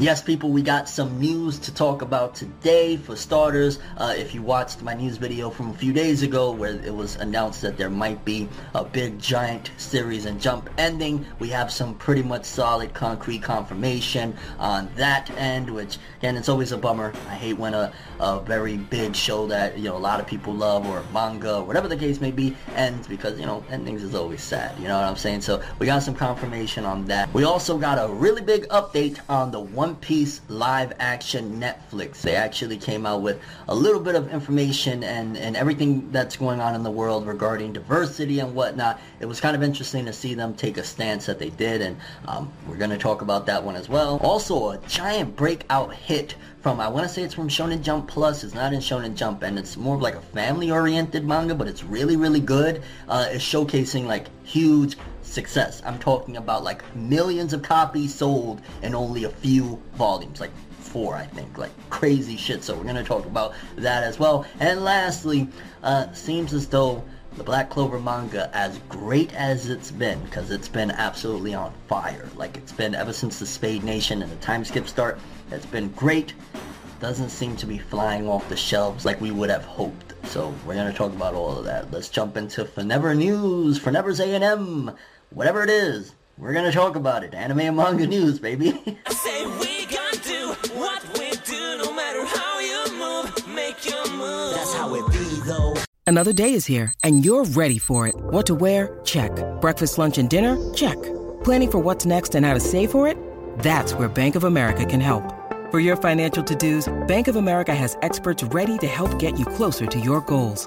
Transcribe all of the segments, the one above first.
Yes, people, we got some news to talk about today. For starters, uh, if you watched my news video from a few days ago where it was announced that there might be a big giant series and jump ending, we have some pretty much solid concrete confirmation on that end, which, again, it's always a bummer. I hate when a, a very big show that, you know, a lot of people love or manga whatever the case may be ends because, you know, endings is always sad. You know what I'm saying? So we got some confirmation on that. We also got a really big update on the one Piece live action Netflix. They actually came out with a little bit of information and, and everything that's going on in the world regarding diversity and whatnot. It was kind of interesting to see them take a stance that they did, and um, we're going to talk about that one as well. Also, a giant breakout hit from I want to say it's from Shonen Jump Plus. It's not in Shonen Jump, and it's more of like a family-oriented manga, but it's really, really good. Uh, it's showcasing like huge success. I'm talking about like millions of copies sold in only a few volumes, like four, I think, like crazy shit. So we're gonna talk about that as well. And lastly, uh, seems as though the Black Clover manga, as great as it's been, because it's been absolutely on fire. Like it's been ever since the Spade Nation and the time skip start. It's been great. Doesn't seem to be flying off the shelves like we would have hoped. So we're gonna talk about all of that. Let's jump into Forever News, Forever's A&M whatever it is, we're gonna talk about it. Anime and manga news, baby. Another day is here, and you're ready for it. What to wear? Check. Breakfast, lunch, and dinner? Check. Planning for what's next and how to save for it? That's where Bank of America can help. For your financial to-dos, Bank of America has experts ready to help get you closer to your goals.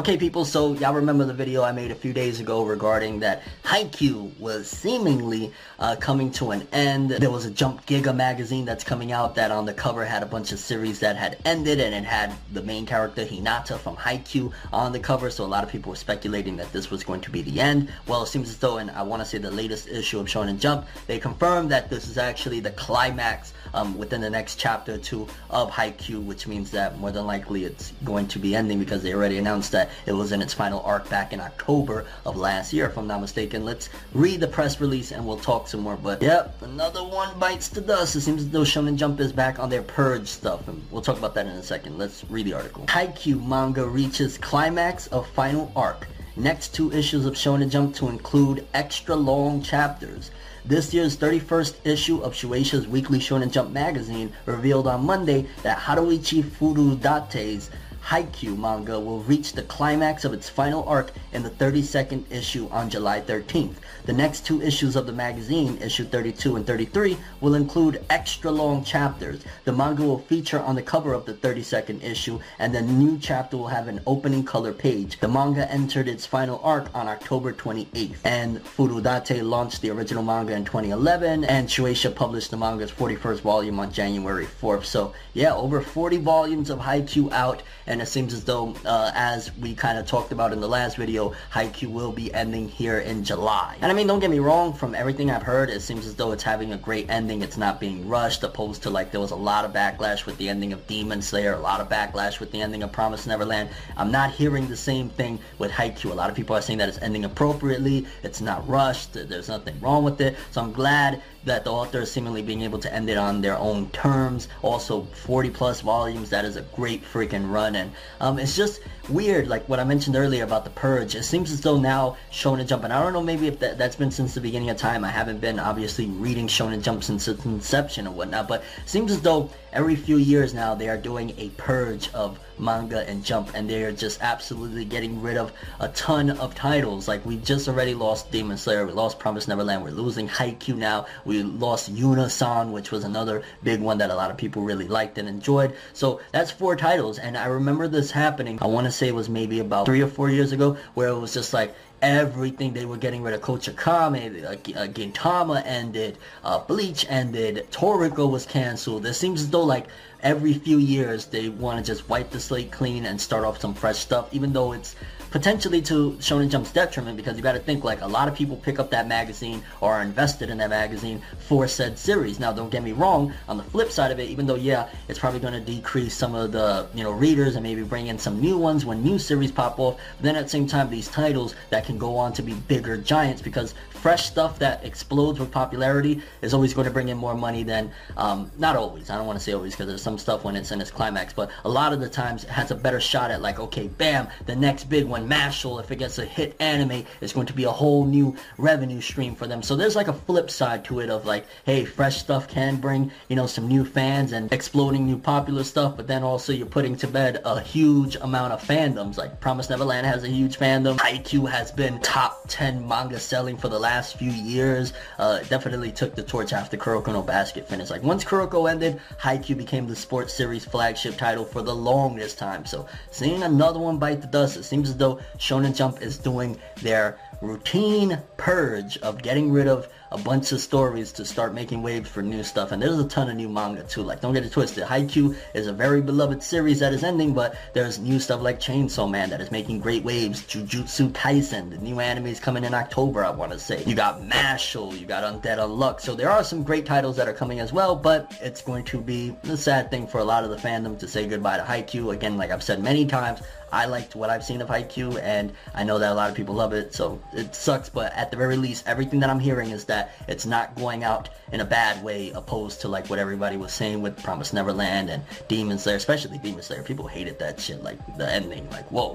Okay, people, so y'all remember the video I made a few days ago regarding that Haikyuu was seemingly uh, coming to an end. There was a Jump Giga magazine that's coming out that on the cover had a bunch of series that had ended and it had the main character Hinata from Haikyuu on the cover, so a lot of people were speculating that this was going to be the end. Well, it seems as though, and I want to say the latest issue of Shonen Jump, they confirmed that this is actually the climax um, within the next chapter or two of Haikyuu, which means that more than likely it's going to be ending because they already announced that it was in its final arc back in October of last year, if I'm not mistaken. Let's read the press release and we'll talk some more. But yep, another one bites the dust. It seems as though Shonen Jump is back on their purge stuff, and we'll talk about that in a second. Let's read the article. Haikyuu manga reaches climax of final arc. Next two issues of Shonen Jump to include extra long chapters. This year's 31st issue of Shueisha's weekly Shonen Jump magazine revealed on Monday that Haruichi Furudate's Haikyuu manga will reach the climax of its final arc in the 32nd issue on July 13th. The next two issues of the magazine, issue 32 and 33, will include extra long chapters. The manga will feature on the cover of the 32nd issue, and the new chapter will have an opening color page. The manga entered its final arc on October 28th, and Furudate launched the original manga in 2011, and Shueisha published the manga's 41st volume on January 4th. So yeah, over 40 volumes of Haikyuu out, and it seems as though, uh, as we kind of talked about in the last video, Haikyuu will be ending here in July. And I mean, don't get me wrong, from everything I've heard, it seems as though it's having a great ending. It's not being rushed, opposed to like there was a lot of backlash with the ending of Demon Slayer, a lot of backlash with the ending of Promise Neverland. I'm not hearing the same thing with Haikyuu. A lot of people are saying that it's ending appropriately, it's not rushed, there's nothing wrong with it. So I'm glad that the author is seemingly being able to end it on their own terms. Also, 40 plus volumes, that is a great freaking run. Um, it's just weird, like what I mentioned earlier about the Purge. It seems as though now Shonen Jump, and I don't know maybe if that, that's been since the beginning of time. I haven't been obviously reading Shonen Jump since its inception and whatnot, but it seems as though every few years now they are doing a purge of manga and Jump, and they are just absolutely getting rid of a ton of titles. Like we just already lost Demon Slayer, we lost Promise Neverland, we're losing Haikyuu now, we lost Yunasan, which was another big one that a lot of people really liked and enjoyed. So that's four titles, and I remember this happening. I want to say it was maybe about three or four years ago, where it was just like everything they were getting rid of Kochikame, uh, uh, Gintama ended, uh, Bleach ended, Toriko was canceled. It seems as though like every few years they want to just wipe the slate clean and start off some fresh stuff, even though it's potentially to Shonen Jump's detriment because you got to think like a lot of people pick up that magazine or are invested in that magazine for said series. Now, don't get me wrong. On the flip side of it, even though yeah, it's probably going to decrease some of the you know readers and maybe bring in some new ones when new series pop off. But then at the same time, these titles that can go on to be bigger giants because fresh stuff that explodes with popularity is always going to bring in more money than um, not always. I don't want to say always because there's some stuff when it's in its climax, but a lot of the times it has a better shot at like okay, bam, the next big one Mashle, if it gets a hit anime, is going to be a whole new revenue stream for them. So there's like a flip side to it of like, hey, fresh stuff can bring, you know, some new fans and exploding new popular stuff, but then also you're putting to bed a huge amount of fandoms. Like Promise Neverland has a huge fandom. Haikyuu has been top 10 manga selling for the last few years. Uh, definitely took the torch after Kuroko no Basket finished. Like once Kuroko ended, Haikyuu became the sports series flagship title for the longest time. So seeing another one bite the dust, it seems as though Shonen Jump is doing their routine purge of getting rid of a bunch of stories to start making waves for new stuff. And there's a ton of new manga too. Like, don't get it twisted. Haikyuu is a very beloved series that is ending, but there's new stuff like Chainsaw Man that is making great waves. Jujutsu Kaisen, the new anime is coming in October, I want to say. You got Mashle, you got Undead Unluck. So there are some great titles that are coming as well, but it's going to be a sad thing for a lot of the fandom to say goodbye to Haikyuu. Again, like I've said many times, I liked what I've seen of Haikyuu, and I know that a lot of people love it, so it sucks, but at the very least, everything that I'm hearing is that it's not going out in a bad way, opposed to like what everybody was saying with Promise Neverland and Demon Slayer, especially Demon Slayer. People hated that shit, like the ending, like, whoa.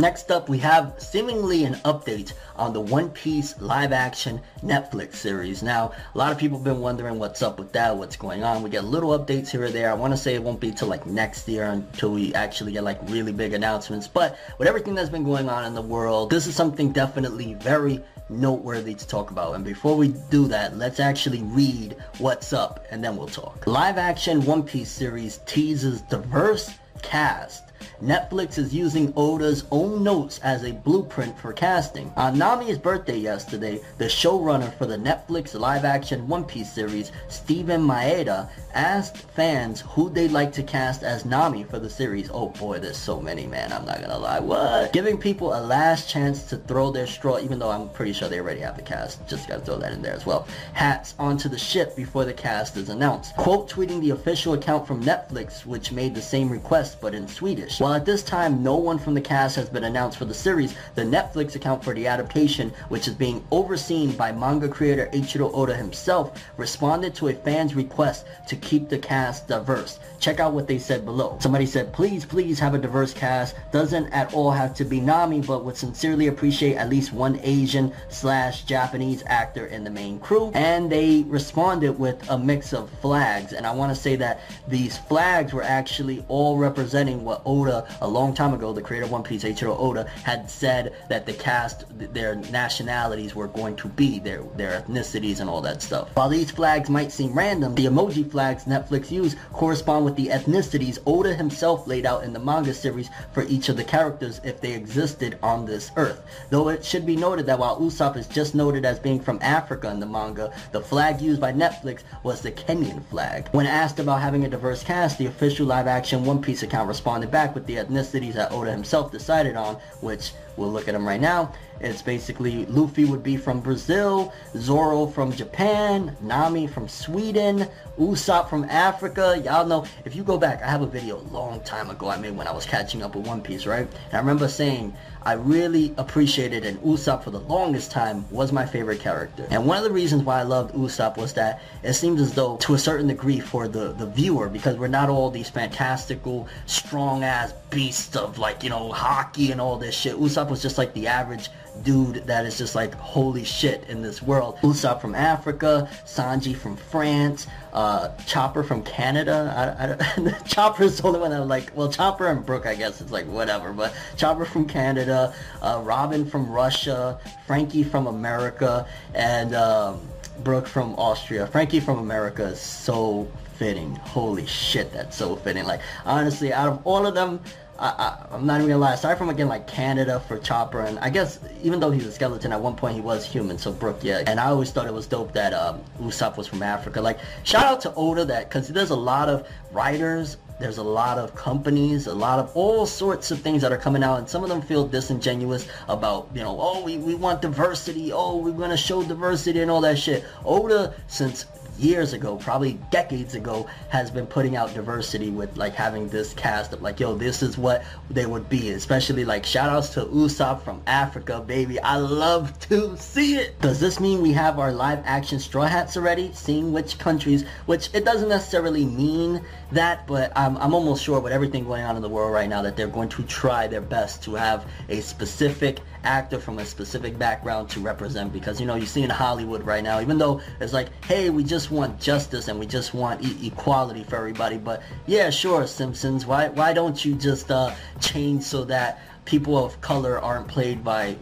Next up, we have seemingly an update on the One Piece live action Netflix series. Now, a lot of people have been wondering what's up with that, what's going on. We get little updates here or there. I want to say it won't be till like next year until we actually get like really big announcements. But with everything that's been going on in the world, this is something definitely very noteworthy to talk about. And before we do that, let's actually read what's up and then we'll talk. Live action One Piece series teases diverse cast Netflix is using Oda's own notes as a blueprint for casting. On Nami's birthday yesterday, the showrunner for the Netflix live-action One Piece series, Steven Maeda, asked fans who they'd like to cast as Nami for the series. Oh boy, there's so many, man. I'm not gonna lie. What? Giving people a last chance to throw their straw, even though I'm pretty sure they already have the cast. Just gotta throw that in there as well. Hats onto the ship before the cast is announced. Quote tweeting the official account from Netflix, which made the same request but in Swedish. While at this time no one from the cast has been announced for the series, the Netflix account for the adaptation, which is being overseen by manga creator Eiichiro Oda himself, responded to a fan's request to keep the cast diverse. Check out what they said below. Somebody said, please, please have a diverse cast. Doesn't at all have to be Nami, but would sincerely appreciate at least one Asian slash Japanese actor in the main crew. And they responded with a mix of flags. And I want to say that these flags were actually all representing what Oda, a long time ago, the creator of One Piece, Eiichiro Oda, had said that the cast, their nationalities were going to be, their, their ethnicities and all that stuff. While these flags might seem random, the emoji flags Netflix use correspond with the ethnicities Oda himself laid out in the manga series for each of the characters if they existed on this earth. Though it should be noted that while Usopp is just noted as being from Africa in the manga, the flag used by Netflix was the Kenyan flag. When asked about having a diverse cast, the official live-action One Piece account responded back with the ethnicities that Oda himself decided on, which we'll look at them right now. It's basically Luffy would be from Brazil, Zoro from Japan, Nami from Sweden, Usopp from Africa. Y'all know, if you go back, I have a video a long time ago I made when I was catching up with One Piece, right? And I remember saying I really appreciated and Usopp for the longest time was my favorite character. And one of the reasons why I loved Usopp was that it seems as though to a certain degree for the, the viewer, because we're not all these fantastical, strong ass beasts of like, you know, Haki and all this shit. Usopp was just like the average dude that is just like holy shit in this world. Usopp from Africa, Sanji from France, uh, Chopper from Canada. I, I, Chopper is the only one that I'm like, well, Chopper and Brook, I guess it's like whatever, but Chopper from Canada, uh, Robin from Russia, Franky from America, and um, Brook from Austria. Franky from America is so fitting. Holy shit, that's so fitting. Like honestly, out of all of them, I, am not even gonna lie. Aside from again like Canada for Chopper, and I guess even though he's a skeleton, at one point he was human. So Brook, yeah. And I always thought it was dope that um, Usopp was from Africa. Like shout out to Oda that because there's a lot of writers. There's a lot of companies, a lot of all sorts of things that are coming out, and some of them feel disingenuous about, you know, oh, we, we want diversity, oh, we're gonna show diversity and all that shit. Oda, since years ago, probably decades ago, has been putting out diversity with like having this cast of like, yo, this is what they would be. Especially like shout outs to Usopp from Africa, baby. I love to see it. Does this mean we have our live action Straw Hats already? Seeing which countries, which it doesn't necessarily mean that, but I'm, I'm almost sure with everything going on in the world right now that they're going to try their best to have a specific actor from a specific background to represent because you know you see in Hollywood right now even though it's like hey we just want justice and we just want e- equality for everybody but yeah sure Simpsons why why don't you just uh, change so that people of color aren't played by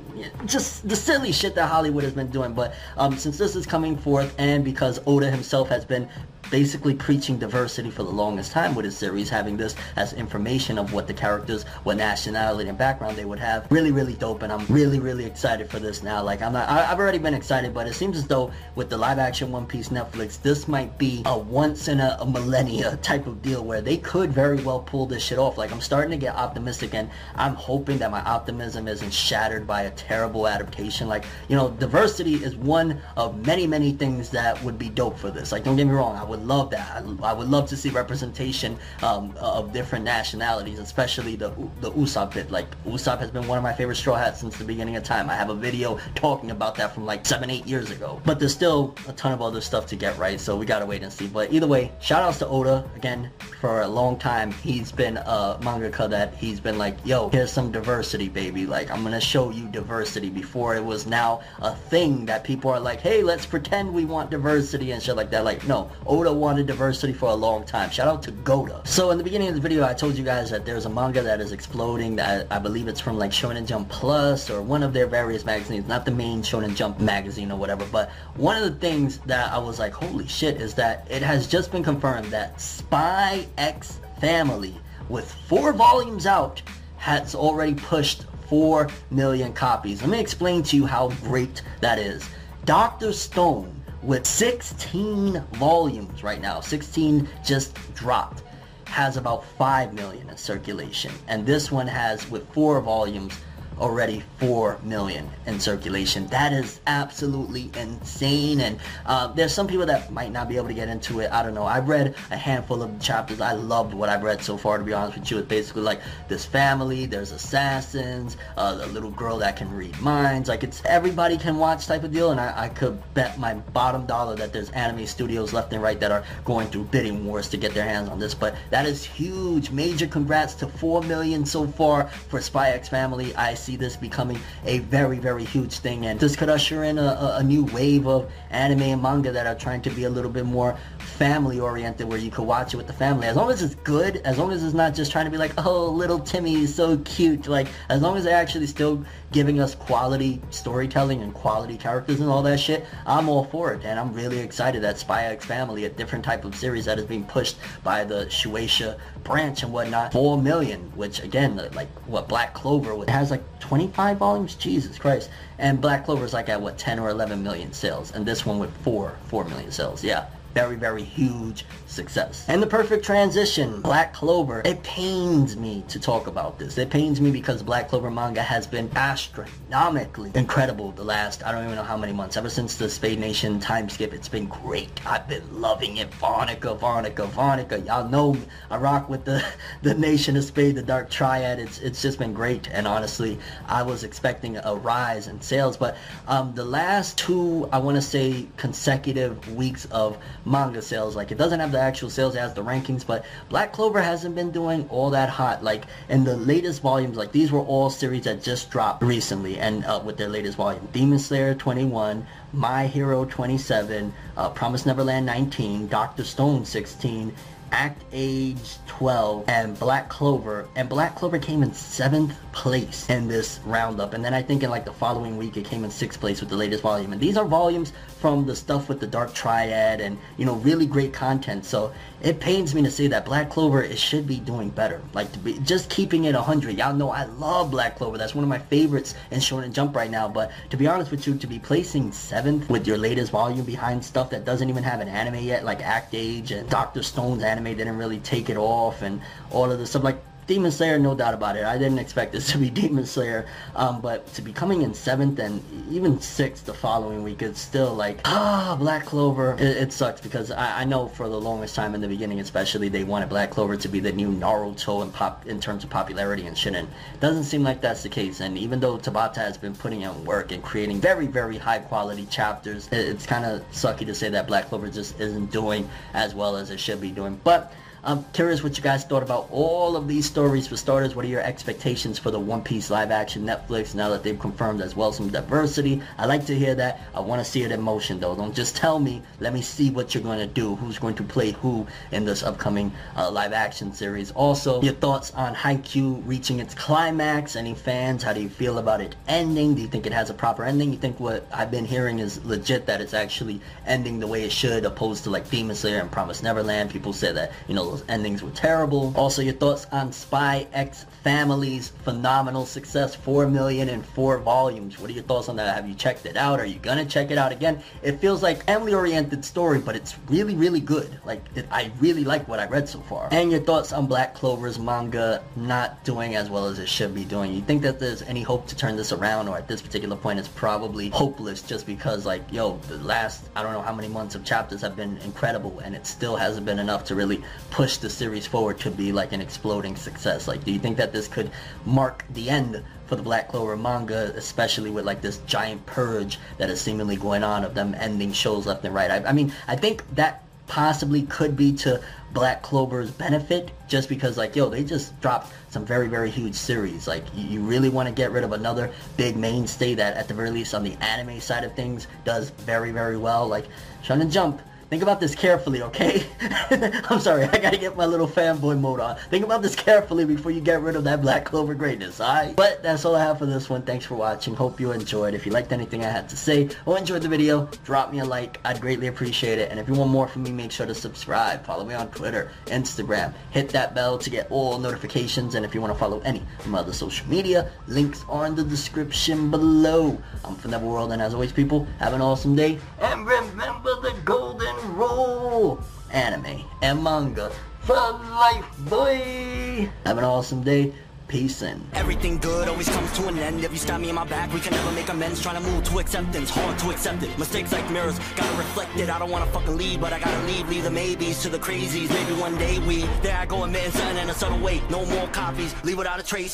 just the silly shit that Hollywood has been doing. But um, since this is coming forth and because Oda himself has been basically preaching diversity for the longest time with his series, having this as information of what the characters, what nationality and background they would have. Really, really dope, and I'm really, really excited for this now. Like, I'm not, I, have already been excited, but it seems as though with the live action One Piece Netflix, this might be a once in a, a millennia type of deal where they could very well pull this shit off. Like, I'm starting to get optimistic, and I'm hoping that my optimism isn't shattered by a terrible adaptation. Like, you know, diversity is one of many, many things that would be dope for this. Like, don't get me wrong, I would would love that. I, would love to see representation um, of different nationalities, especially the the Usopp bit. Like Usopp has been one of my favorite Straw Hats since the beginning of time. I have a video talking about that from like seven, eight years ago. But there's still a ton of other stuff to get right, so we gotta wait and see. But either way, shout outs to Oda again for a long time. He's been a mangaka that he's been like, yo, here's some diversity, baby. Like I'm gonna show you diversity. Before it was now a thing that people are like, hey, let's pretend we want diversity and shit like that. Like no, Oda Wanted diversity for a long time. Shout out to Oda. So in the beginning of the video, I told you guys that there's a manga that is exploding that I believe it's from like Shonen Jump Plus or one of their various magazines, not the main Shonen Jump magazine or whatever, but one of the things that I was like, holy shit, is that it has just been confirmed that Spy X Family with four volumes out has already pushed 4 million copies. Let me explain to you how great that is. Dr. Stone with 16 volumes right now. 16 just dropped. Has about 5 million in circulation. And this one has, with 4 volumes, already 4 million in circulation. That is absolutely insane. And uh, there's some people that might not be able to get into it. I don't know. I've read a handful of chapters. I loved what I've read so far, to be honest with you. It's basically like this family, there's assassins, uh, a little girl that can read minds. Like it's everybody can watch type of deal. And I, I could bet my bottom dollar that there's anime studios left and right that are going through bidding wars to get their hands on this. But that is huge. Major congrats to 4 million so far for Spy X Family. I see this becoming a very, very huge thing. And this could usher in a, a new wave of anime and manga that are trying to be a little bit more family oriented where you could watch it with the family. As long as it's good, as long as it's not just trying to be like, oh, little Timmy is so cute. Like, as long as they're actually still giving us quality storytelling and quality characters and all that shit, I'm all for it. And I'm really excited that Spy X Family, a different type of series that is being pushed by the Shueisha branch and whatnot, 4 million, which again, like what Black Clover has like 25 volumes? Jesus Christ. And Black Clover is like at what, 10 or 11 million sales. And this one with 4, 4 million sales. Yeah very, very huge success. And the perfect transition, Black Clover. It pains me to talk about this. It pains me because Black Clover manga has been astronomically incredible the last, I don't even know how many months. Ever since the Spade Nation time skip, it's been great. I've been loving it. Vanica, Vanica, Vanica. Y'all know. I rock with the, the Nation of Spade, the Dark Triad. It's, it's just been great. And honestly, I was expecting a rise in sales. But um, the last two, I want to say, consecutive weeks of manga sales, like it doesn't have the actual sales it has the rankings, but Black Clover hasn't been doing all that hot. Like in the latest volumes, like these were all series that just dropped recently and uh, with their latest volume. Demon Slayer 21, My Hero 27, uh, Promise Neverland 19, Doctor Stone 16, Act Age 12 and Black Clover and Black Clover came in seventh place in this roundup and then I think in like the following week it came in sixth place with the latest volume and these are volumes from the stuff with the Dark Triad and you know really great content so it pains me to say that Black Clover it should be doing better like to be just keeping it 100 y'all know I love Black Clover that's one of my favorites in Shonen Jump right now but to be honest with you to be placing seventh with your latest volume behind stuff that doesn't even have an anime yet like Act Age and Doctor Stone's anime anime didn't really take it off and all of this stuff. Like Demon Slayer, no doubt about it. I didn't expect this to be Demon Slayer, um, but to be coming in seventh and even sixth the following week, it's still like ah Black Clover. It, it sucks because I, I, know for the longest time in the beginning, especially they wanted Black Clover to be the new Naruto in pop in terms of popularity and. And doesn't seem like that's the case. And even though Tabata has been putting in work and creating very very high quality chapters, it, it's kind of sucky to say that Black Clover just isn't doing as well as it should be doing. But I'm curious what you guys thought about all of these stories. For starters, what are your expectations for the One Piece live action Netflix now that they've confirmed as well some diversity? I like to hear that. I want to see it in motion though. Don't just tell me. Let me see what you're going to do. Who's going to play who in this upcoming uh, live action series. Also, your thoughts on Haikyuu reaching its climax. Any fans? How do you feel about it ending? Do you think it has a proper ending? You think what I've been hearing is legit that it's actually ending the way it should opposed to like Demon Slayer and Promise Neverland? People say that, you know, those endings were terrible. Also, your thoughts on Spy X Family's phenomenal success, 4 million in four volumes. What are your thoughts on that? Have you checked it out? Are you gonna check it out again? It feels like family-oriented story, but it's really, really good. Like, it, I really like what I read so far. And your thoughts on Black Clover's manga not doing as well as it should be doing. You think that there's any hope to turn this around, or at this particular point, it's probably hopeless just because, like, yo, the last, I don't know how many months of chapters have been incredible, and it still hasn't been enough to really push the series forward to be like an exploding success? Like, do you think that this could mark the end for the Black Clover manga, especially with like this giant purge that is seemingly going on of them ending shows left and right? I, I mean, I think that possibly could be to Black Clover's benefit just because like yo they just dropped some very very huge series like you really want to get rid of another big mainstay that at the very least on the anime side of things does very very well like Shonen Jump Think about this carefully, okay? I'm sorry, I gotta get my little fanboy mode on. Think about this carefully before you get rid of that Black Clover greatness, alright? But that's all I have for this one. Thanks for watching. Hope you enjoyed. If you liked anything I had to say or enjoyed the video, drop me a like. I'd greatly appreciate it. And if you want more from me, make sure to subscribe. Follow me on Twitter, Instagram. Hit that bell to get all notifications. And if you want to follow any of my other social media, links are in the description below. I'm Foreverwho, and as always, people, have an awesome day. And remember the golden roll anime and manga for life, boy. Have an awesome day. Peace in. Everything good always comes to an end. If you stab me in my back, we can never make amends. Trying to move to acceptance, hard to accept it. Mistakes like mirrors, gotta reflect it. I don't wanna fucking leave, but I gotta leave. Leave the maybes to the crazies. Maybe one day we, there I go, admitting something in a subtle way. No more copies, leave without a trace.